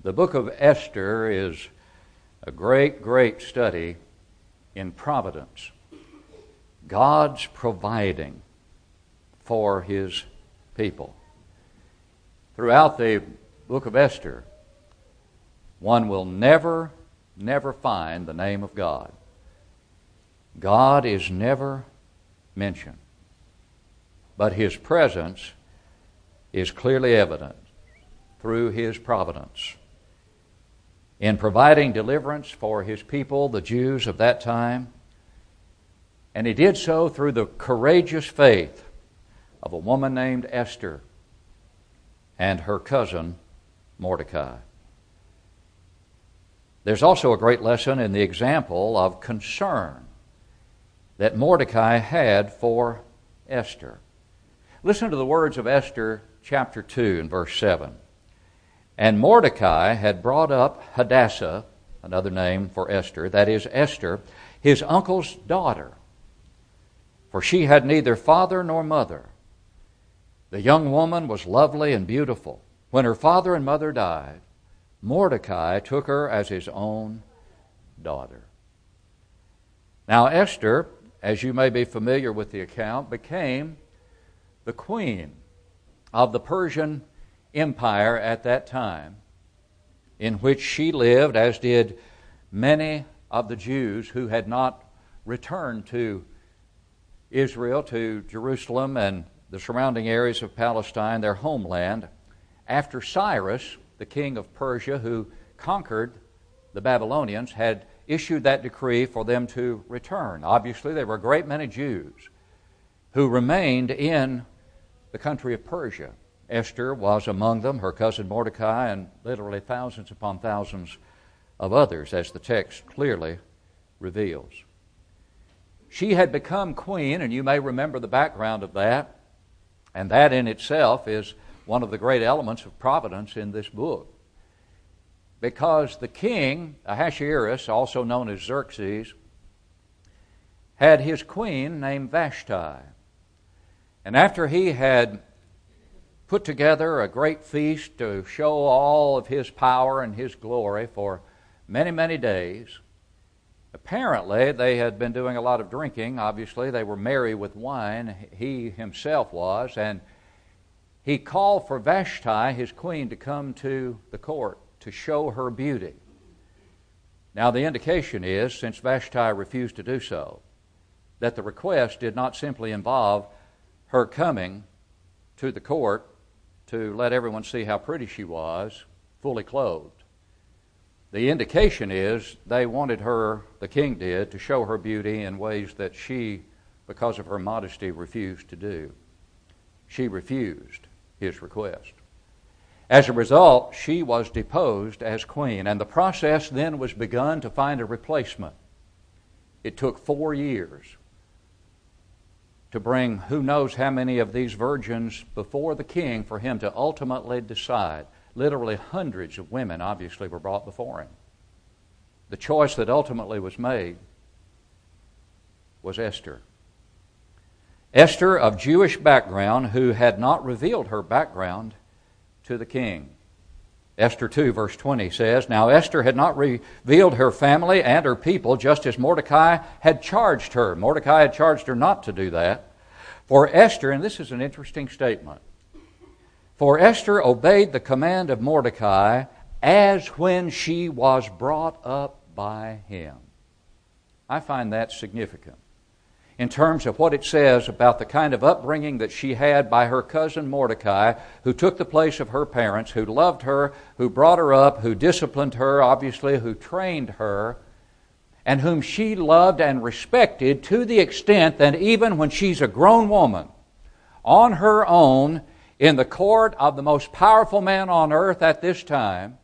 The book of Esther is a great, great study in providence. God's providing for his people. Throughout the book of Esther, one will never, never find the name of God. God is never mentioned, but his presence is clearly evident through his providence in providing deliverance for his people, the Jews of that time. And he did so through the courageous faith of a woman named Esther and her cousin Mordecai. There's also a great lesson in the example of concern that Mordecai had for Esther. Listen to the words of Esther chapter 2 and verse 7. And Mordecai had brought up Hadassah, another name for Esther, that is, Esther, his uncle's daughter, for she had neither father nor mother. The young woman was lovely and beautiful. When her father and mother died, Mordecai took her as his own daughter. Now, Esther, as you may be familiar with the account, became the queen of the Persian empire at that time, in which she lived, as did many of the Jews who had not returned to Israel, to Jerusalem and the surrounding areas of Palestine, their homeland, after Cyrus, the king of Persia, who conquered the Babylonians, had issued that decree for them to return. Obviously, there were a great many Jews who remained in the country of Persia. Esther was among them, her cousin Mordecai, and literally thousands upon thousands of others, as the text clearly reveals. She had become queen, and you may remember the background of that, and that in itself is one of the great elements of providence in this book. Because the king, Ahasuerus, also known as Xerxes, had his queen named Vashti. And after he had put together a great feast to show all of his power and his glory for many, many days. Apparently, they had been doing a lot of drinking. Obviously, they were merry with wine. He himself was. And he called for Vashti, his queen, to come to the court to show her beauty. Now, the indication is, since Vashti refused to do so, that the request did not simply involve her coming to the court to let everyone see how pretty she was, fully clothed. The indication is they wanted her, the king did, to show her beauty in ways that she, because of her modesty, refused to do. She refused his request. As a result, she was deposed as queen, and the process then was begun to find a replacement. It took four years to bring who knows how many of these virgins before the king for him to ultimately decide. Literally, hundreds of women obviously were brought before him. The choice that ultimately was made was Esther. Esther, of Jewish background, who had not revealed her background to the king. Esther 2, verse 20 says, Now Esther had not revealed her family and her people, just as Mordecai had charged her. Mordecai had charged her not to do that. For Esther, and this is an interesting statement, for Esther obeyed the command of Mordecai as when she was brought up by him. I find that significant in terms of what it says about the kind of upbringing that she had by her cousin Mordecai, who took the place of her parents, who loved her, who brought her up, who disciplined her, obviously, who trained her, and whom she loved and respected to the extent that even when she's a grown woman, on her own, in the court of the most powerful man on earth at this time,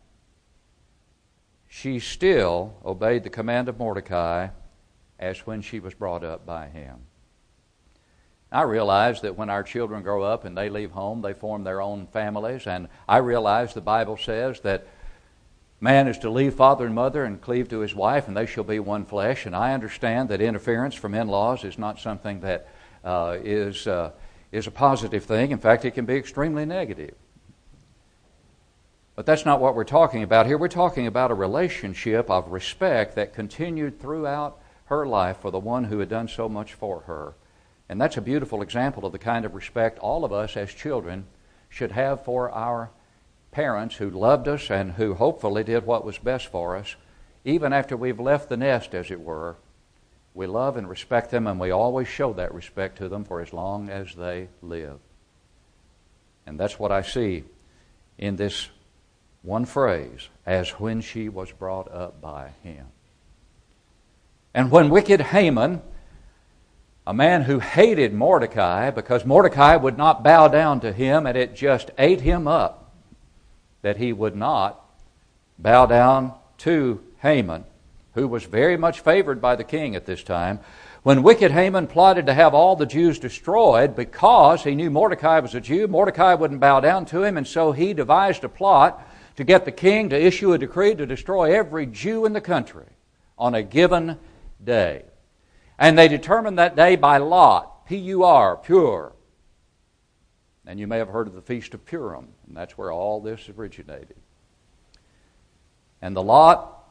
she still obeyed the command of Mordecai as when she was brought up by him. I realize that when our children grow up and they leave home, they form their own families, and I realize the Bible says that man is to leave father and mother and cleave to his wife, and they shall be one flesh. And I understand that interference from in laws is not something that uh, is uh, is a positive thing. In fact, it can be extremely negative. But that's not what we're talking about here. We're talking about a relationship of respect that continued throughout her life for the one who had done so much for her. And that's a beautiful example of the kind of respect all of us as children should have for our parents who loved us and who hopefully did what was best for us, even after we've left the nest, as it were. We love and respect them, and we always show that respect to them for as long as they live. And that's what I see in this one phrase as when she was brought up by him. And when wicked Haman, a man who hated Mordecai because Mordecai would not bow down to him and it just ate him up that he would not bow down to Haman, who was very much favored by the king at this time. When wicked Haman plotted to have all the Jews destroyed because he knew Mordecai was a Jew, Mordecai wouldn't bow down to him, and so he devised a plot to get the king to issue a decree to destroy every Jew in the country on a given day. And they determined that day by lot, P U R, pure. And you may have heard of the Feast of Purim, and that's where all this originated. And the lot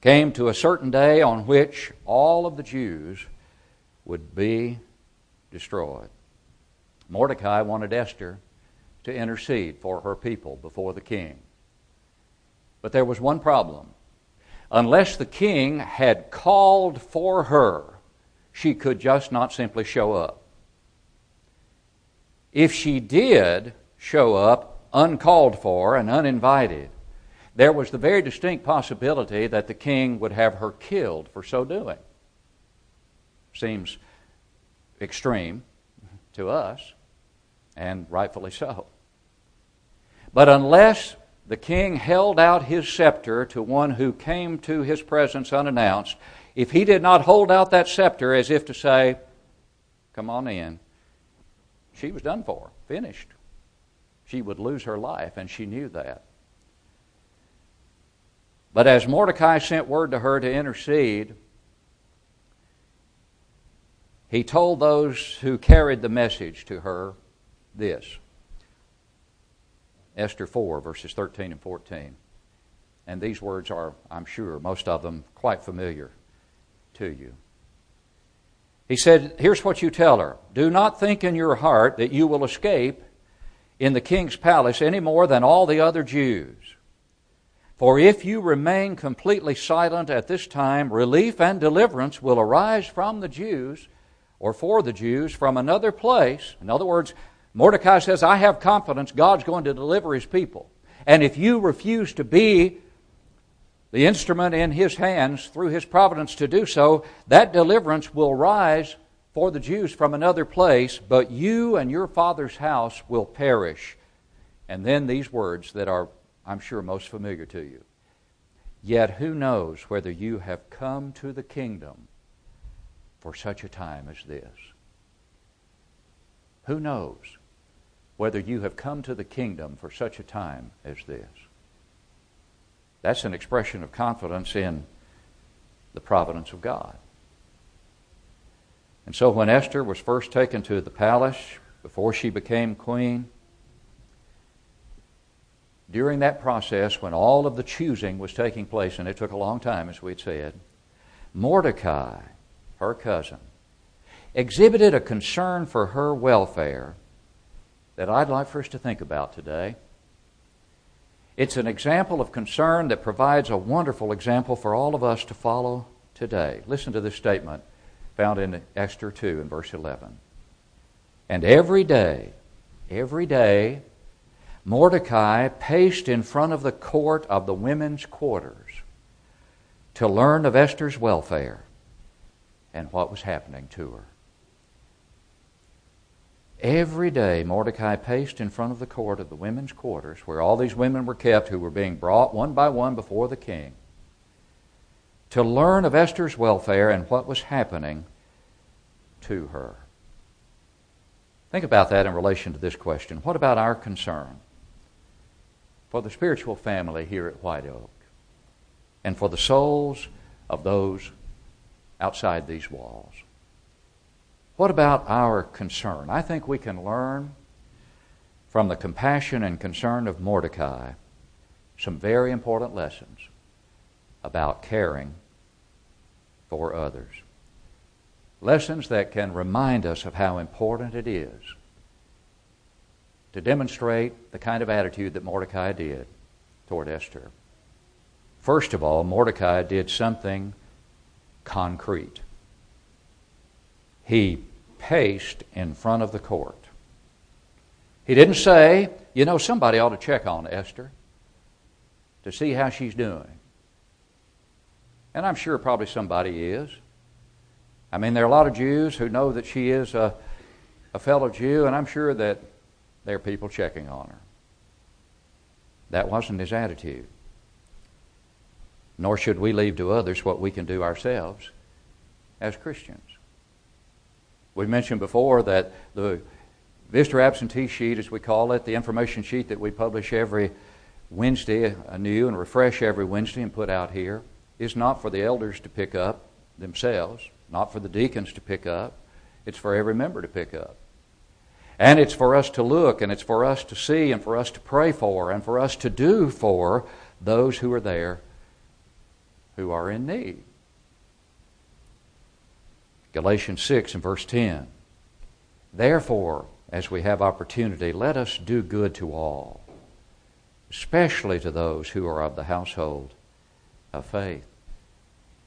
came to a certain day on which all of the Jews would be destroyed. Mordecai wanted Esther to intercede for her people before the king. But there was one problem. Unless the king had called for her, she could just not simply show up. If she did show up uncalled for and uninvited, there was the very distinct possibility that the king would have her killed for so doing. Seems extreme to us, and rightfully so. But unless the king held out his scepter to one who came to his presence unannounced. If he did not hold out that scepter as if to say, Come on in, she was done for, finished. She would lose her life, and she knew that. But as Mordecai sent word to her to intercede, he told those who carried the message to her this Esther 4, verses 13 and 14. And these words are, I'm sure, most of them quite familiar to you. He said, Here's what you tell her Do not think in your heart that you will escape in the king's palace any more than all the other Jews. For if you remain completely silent at this time, relief and deliverance will arise from the Jews or for the Jews from another place. In other words, Mordecai says, I have confidence God's going to deliver his people. And if you refuse to be the instrument in his hands through his providence to do so, that deliverance will rise for the Jews from another place, but you and your father's house will perish. And then these words that are, I'm sure, most familiar to you. Yet who knows whether you have come to the kingdom for such a time as this? Who knows? Whether you have come to the kingdom for such a time as this. That's an expression of confidence in the providence of God. And so when Esther was first taken to the palace before she became queen, during that process, when all of the choosing was taking place, and it took a long time, as we'd said, Mordecai, her cousin, exhibited a concern for her welfare that I'd like for us to think about today. It's an example of concern that provides a wonderful example for all of us to follow today. Listen to this statement found in Esther 2 in verse 11. And every day, every day, Mordecai paced in front of the court of the women's quarters to learn of Esther's welfare and what was happening to her. Every day, Mordecai paced in front of the court of the women's quarters, where all these women were kept who were being brought one by one before the king, to learn of Esther's welfare and what was happening to her. Think about that in relation to this question. What about our concern for the spiritual family here at White Oak and for the souls of those outside these walls? What about our concern? I think we can learn from the compassion and concern of Mordecai some very important lessons about caring for others. Lessons that can remind us of how important it is to demonstrate the kind of attitude that Mordecai did toward Esther. First of all, Mordecai did something concrete. He paced in front of the court. He didn't say, you know, somebody ought to check on Esther to see how she's doing. And I'm sure probably somebody is. I mean, there are a lot of Jews who know that she is a, a fellow Jew, and I'm sure that there are people checking on her. That wasn't his attitude. Nor should we leave to others what we can do ourselves as Christians. We mentioned before that the visitor absentee sheet, as we call it, the information sheet that we publish every Wednesday anew and refresh every Wednesday and put out here, is not for the elders to pick up themselves, not for the deacons to pick up. It's for every member to pick up. And it's for us to look, and it's for us to see, and for us to pray for, and for us to do for those who are there who are in need. Galatians 6 and verse 10. Therefore, as we have opportunity, let us do good to all, especially to those who are of the household of faith.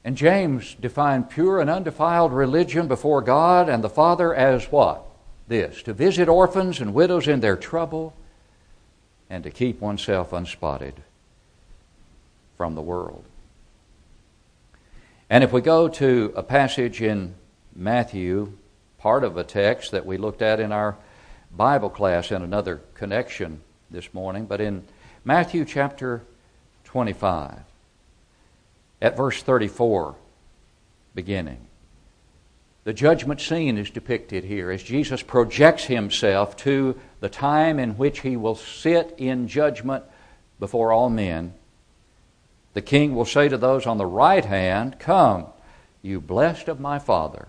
And James defined pure and undefiled religion before God and the Father as what? This to visit orphans and widows in their trouble and to keep oneself unspotted from the world. And if we go to a passage in Matthew, part of a text that we looked at in our Bible class in another connection this morning, but in Matthew chapter 25, at verse 34, beginning. The judgment scene is depicted here as Jesus projects himself to the time in which he will sit in judgment before all men. The king will say to those on the right hand, Come, you blessed of my Father.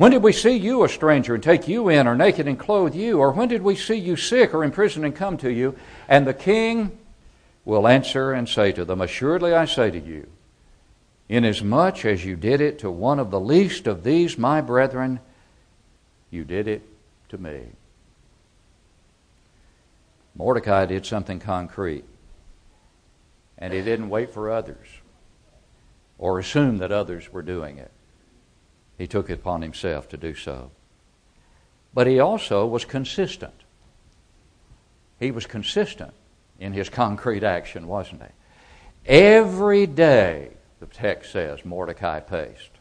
When did we see you a stranger and take you in, or naked and clothe you? Or when did we see you sick or in prison and come to you? And the king will answer and say to them, Assuredly I say to you, inasmuch as you did it to one of the least of these my brethren, you did it to me. Mordecai did something concrete, and he didn't wait for others or assume that others were doing it. He took it upon himself to do so. But he also was consistent. He was consistent in his concrete action, wasn't he? Every day, the text says, Mordecai paced.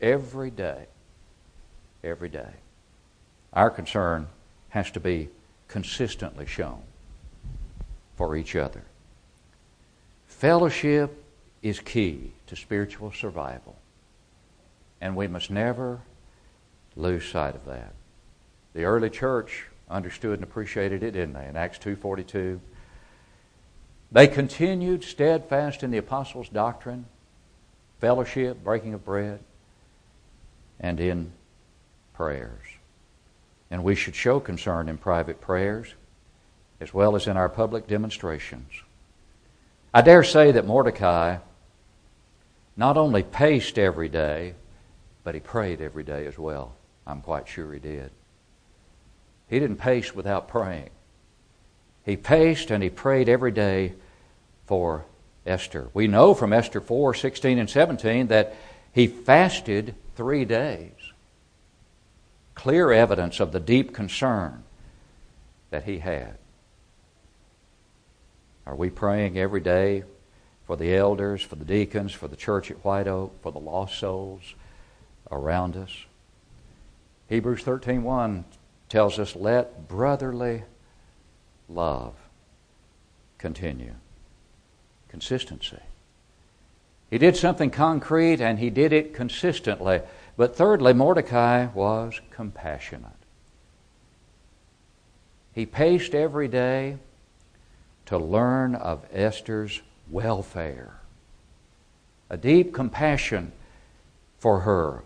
Every day. Every day. Our concern has to be consistently shown for each other. Fellowship is key to spiritual survival, and we must never lose sight of that. The early church understood and appreciated it, didn't they? In Acts 2:42, they continued steadfast in the apostles' doctrine, fellowship, breaking of bread, and in prayers. And we should show concern in private prayers as well as in our public demonstrations. I dare say that Mordecai not only paced every day, but he prayed every day as well. I'm quite sure he did. He didn't pace without praying. He paced and he prayed every day for Esther. We know from Esther 4 16 and 17 that he fasted three days. Clear evidence of the deep concern that he had. Are we praying every day for the elders, for the deacons, for the church at White Oak, for the lost souls around us? Hebrews 13:1 tells us let brotherly love continue consistency. He did something concrete and he did it consistently. But thirdly, Mordecai was compassionate. He paced every day to learn of Esther's welfare. A deep compassion for her.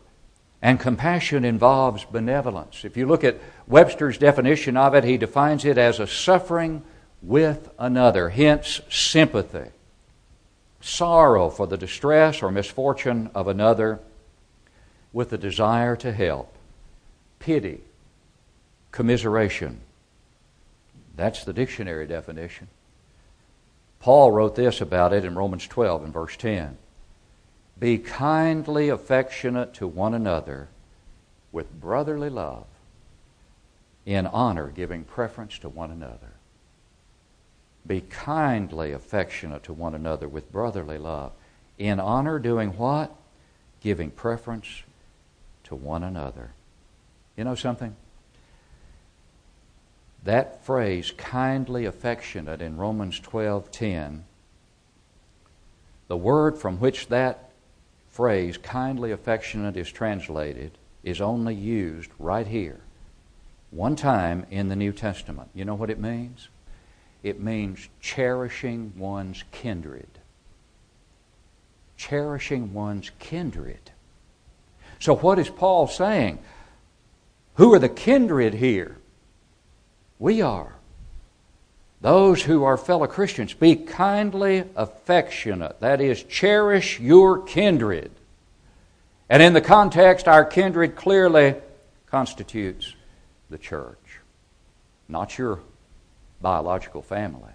And compassion involves benevolence. If you look at Webster's definition of it, he defines it as a suffering with another, hence sympathy, sorrow for the distress or misfortune of another, with the desire to help, pity, commiseration. That's the dictionary definition. Paul wrote this about it in Romans 12 and verse 10. Be kindly affectionate to one another with brotherly love, in honor, giving preference to one another. Be kindly affectionate to one another with brotherly love. In honor, doing what? Giving preference to one another. You know something? That phrase, kindly affectionate, in Romans 12:10, the word from which that phrase, kindly affectionate, is translated, is only used right here, one time in the New Testament. You know what it means? It means cherishing one's kindred. Cherishing one's kindred. So, what is Paul saying? Who are the kindred here? We are. Those who are fellow Christians, be kindly affectionate. That is, cherish your kindred. And in the context, our kindred clearly constitutes the church, not your biological family.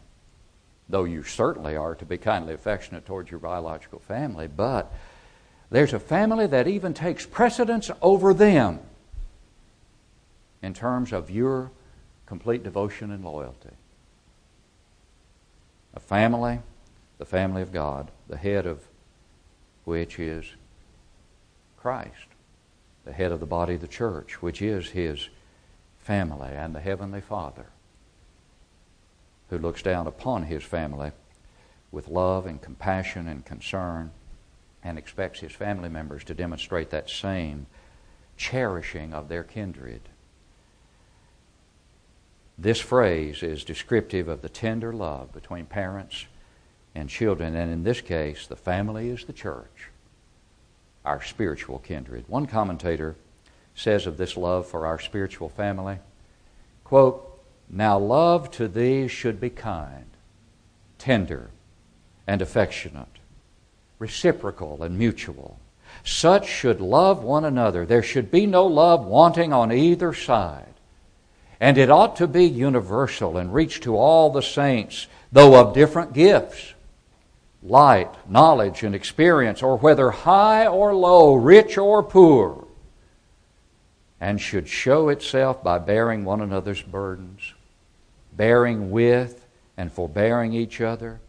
Though you certainly are to be kindly affectionate towards your biological family, but there's a family that even takes precedence over them in terms of your complete devotion and loyalty. A family, the family of God, the head of which is Christ, the head of the body of the church, which is his family, and the Heavenly Father, who looks down upon his family with love and compassion and concern and expects his family members to demonstrate that same cherishing of their kindred. This phrase is descriptive of the tender love between parents and children, and in this case, the family is the church, our spiritual kindred. One commentator says of this love for our spiritual family, quote, Now love to these should be kind, tender, and affectionate, reciprocal and mutual. Such should love one another. There should be no love wanting on either side. And it ought to be universal and reach to all the saints, though of different gifts light, knowledge, and experience, or whether high or low, rich or poor, and should show itself by bearing one another's burdens, bearing with and forbearing each other,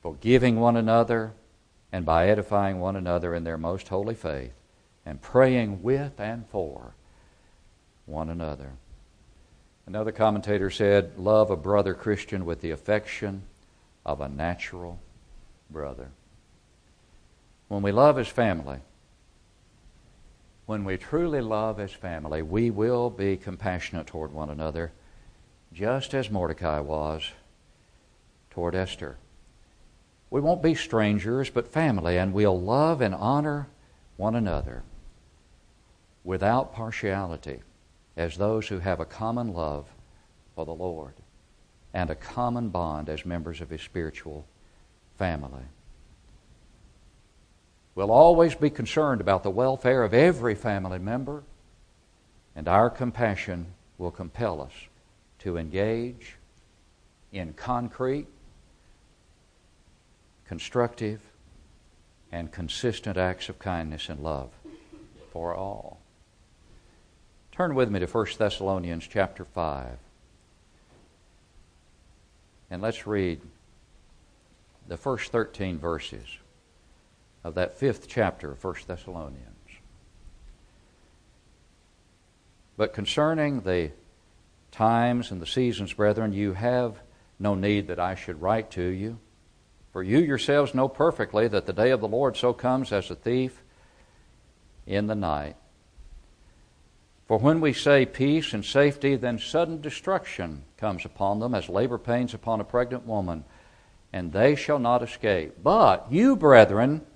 forgiving one another, and by edifying one another in their most holy faith, and praying with and for one another. Another commentator said, Love a brother Christian with the affection of a natural brother. When we love as family, when we truly love as family, we will be compassionate toward one another, just as Mordecai was toward Esther. We won't be strangers, but family, and we'll love and honor one another without partiality as those who have a common love for the Lord and a common bond as members of His spiritual family. We'll always be concerned about the welfare of every family member, and our compassion will compel us to engage in concrete, constructive, and consistent acts of kindness and love for all. Turn with me to 1 Thessalonians chapter 5. And let's read the first 13 verses of that fifth chapter of 1 Thessalonians. But concerning the times and the seasons, brethren, you have no need that I should write to you. For you yourselves know perfectly that the day of the Lord so comes as a thief in the night. For when we say peace and safety, then sudden destruction comes upon them as labor pains upon a pregnant woman, and they shall not escape. But you, brethren,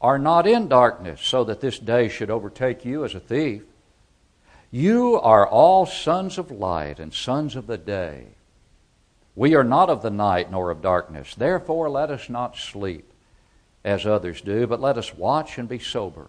are not in darkness, so that this day should overtake you as a thief. You are all sons of light and sons of the day. We are not of the night nor of darkness. Therefore, let us not sleep as others do, but let us watch and be sober.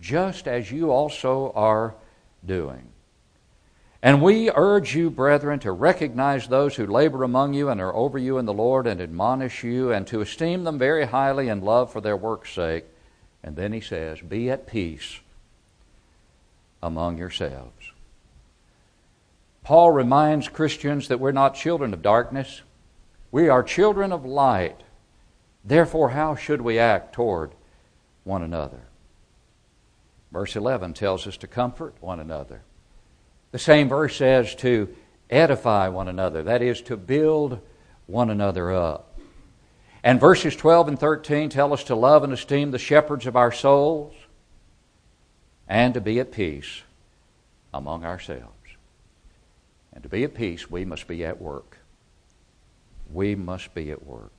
just as you also are doing. And we urge you, brethren, to recognize those who labor among you and are over you in the Lord and admonish you, and to esteem them very highly in love for their work's sake. And then he says, Be at peace among yourselves. Paul reminds Christians that we're not children of darkness, we are children of light. Therefore, how should we act toward one another? Verse 11 tells us to comfort one another. The same verse says to edify one another, that is, to build one another up. And verses 12 and 13 tell us to love and esteem the shepherds of our souls and to be at peace among ourselves. And to be at peace, we must be at work. We must be at work.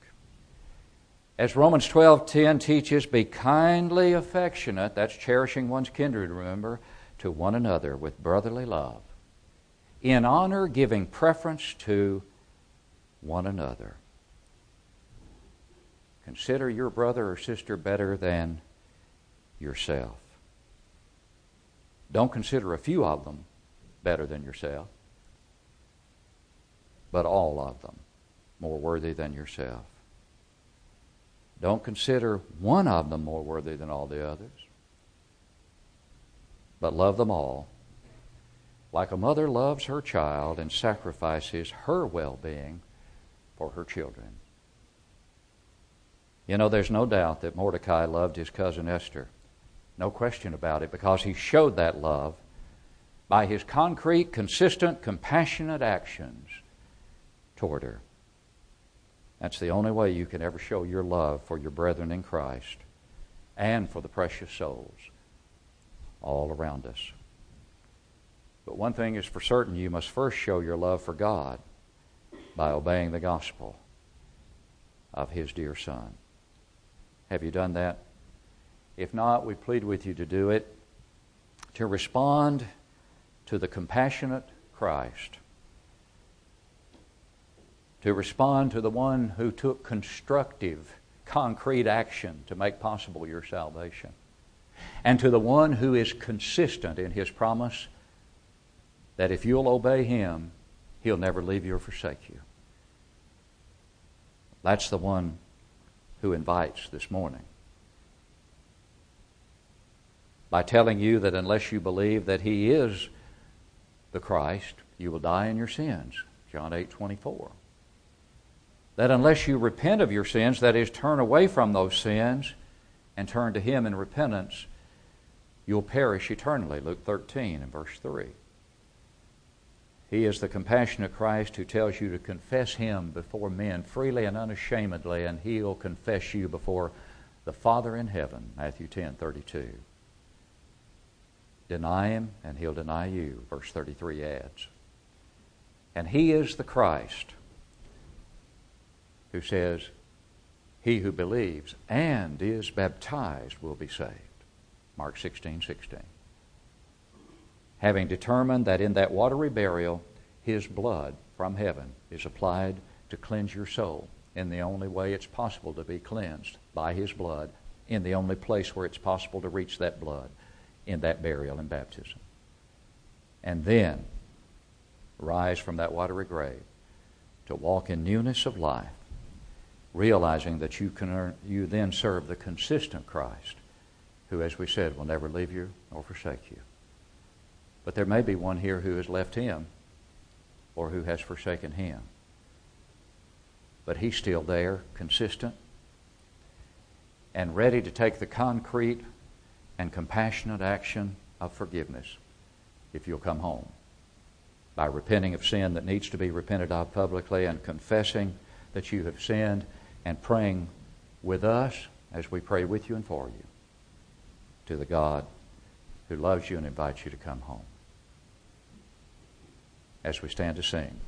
As Romans 12:10 teaches, be kindly affectionate, that's cherishing one's kindred, remember, to one another with brotherly love. In honor, giving preference to one another. Consider your brother or sister better than yourself. Don't consider a few of them better than yourself, but all of them more worthy than yourself. Don't consider one of them more worthy than all the others, but love them all like a mother loves her child and sacrifices her well being for her children. You know, there's no doubt that Mordecai loved his cousin Esther. No question about it, because he showed that love by his concrete, consistent, compassionate actions toward her. That's the only way you can ever show your love for your brethren in Christ and for the precious souls all around us. But one thing is for certain you must first show your love for God by obeying the gospel of His dear Son. Have you done that? If not, we plead with you to do it, to respond to the compassionate Christ to respond to the one who took constructive, concrete action to make possible your salvation, and to the one who is consistent in his promise that if you'll obey him, he'll never leave you or forsake you. That's the one who invites this morning. By telling you that unless you believe that he is the Christ, you will die in your sins. John 8 24 that unless you repent of your sins, that is, turn away from those sins and turn to Him in repentance, you'll perish eternally. Luke 13 and verse 3. He is the compassionate Christ who tells you to confess Him before men freely and unashamedly, and He'll confess you before the Father in heaven. Matthew 10 32. Deny Him, and He'll deny you. Verse 33 adds. And He is the Christ who says, He who believes and is baptized will be saved. Mark 16 16. Having determined that in that watery burial, His blood from heaven is applied to cleanse your soul in the only way it's possible to be cleansed by His blood, in the only place where it's possible to reach that blood, in that burial and baptism. And then rise from that watery grave to walk in newness of life realizing that you, can earn, you then serve the consistent Christ, who, as we said, will never leave you nor forsake you. But there may be one here who has left him or who has forsaken him. But he's still there, consistent, and ready to take the concrete and compassionate action of forgiveness if you'll come home by repenting of sin that needs to be repented of publicly and confessing that you have sinned and praying with us as we pray with you and for you to the God who loves you and invites you to come home. As we stand to sing.